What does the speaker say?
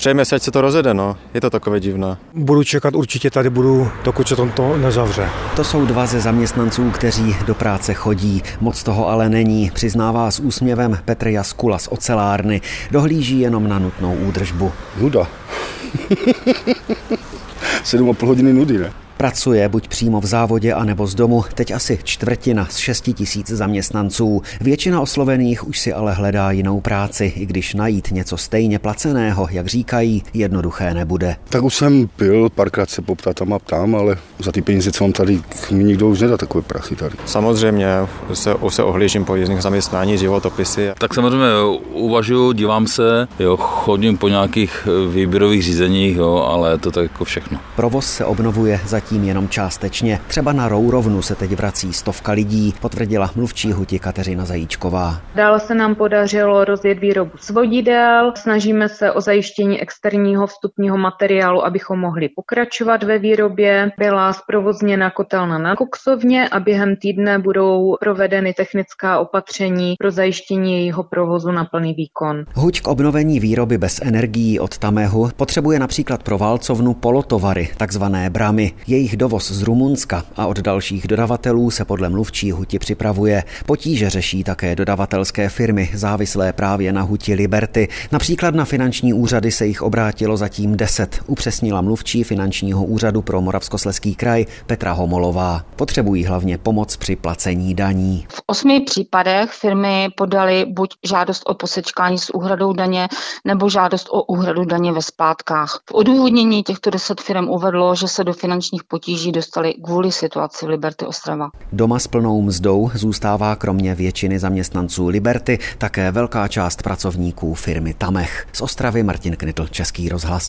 Přejeme se, ať se to rozjede, no. Je to takové divné. Budu čekat určitě tady budu, dokud se to nezavře. To jsou dva ze zaměstnanců, kteří do práce chodí. Moc toho ale není, přiznává s úsměvem Petr Jaskula z ocelárny. Dohlíží jenom na nutnou údržbu. Nuda. Sedm a půl hodiny nudy, ne? Pracuje buď přímo v závodě, anebo z domu, teď asi čtvrtina z 6 tisíc zaměstnanců. Většina oslovených už si ale hledá jinou práci, i když najít něco stejně placeného, jak říkají, jednoduché nebude. Tak už jsem pil, párkrát se poptat tam a tam, ale za ty peníze, co mám tady, mi nikdo už nedá takové prachy tady. Samozřejmě se, se ohlížím po jiných zaměstnání, životopisy. Tak samozřejmě uvažuju, dívám se, jo, chodím po nějakých výběrových řízeních, jo, ale to tak jako všechno. Provoz se obnovuje zatím zatím jenom částečně. Třeba na Rourovnu se teď vrací stovka lidí, potvrdila mluvčí huti Kateřina Zajíčková. Dále se nám podařilo rozjet výrobu svodidel, snažíme se o zajištění externího vstupního materiálu, abychom mohli pokračovat ve výrobě. Byla zprovozněna kotelna na koksovně a během týdne budou provedeny technická opatření pro zajištění jejího provozu na plný výkon. Huť k obnovení výroby bez energií od Tamehu potřebuje například pro válcovnu polotovary, takzvané bramy. Jej jejich dovoz z Rumunska a od dalších dodavatelů se podle mluvčí huti připravuje. Potíže řeší také dodavatelské firmy závislé právě na huti Liberty. Například na finanční úřady se jich obrátilo zatím 10, upřesnila mluvčí finančního úřadu pro Moravskosleský kraj Petra Homolová. Potřebují hlavně pomoc při placení daní. V osmi případech firmy podali buď žádost o posečkání s úhradou daně nebo žádost o úhradu daně ve splátkách. V odůvodnění těchto deset firm uvedlo, že se do finančních potíží dostali kvůli situaci v Liberty Ostrava. Doma s plnou mzdou zůstává kromě většiny zaměstnanců Liberty také velká část pracovníků firmy Tamech. Z Ostravy Martin Knitl, Český rozhlas.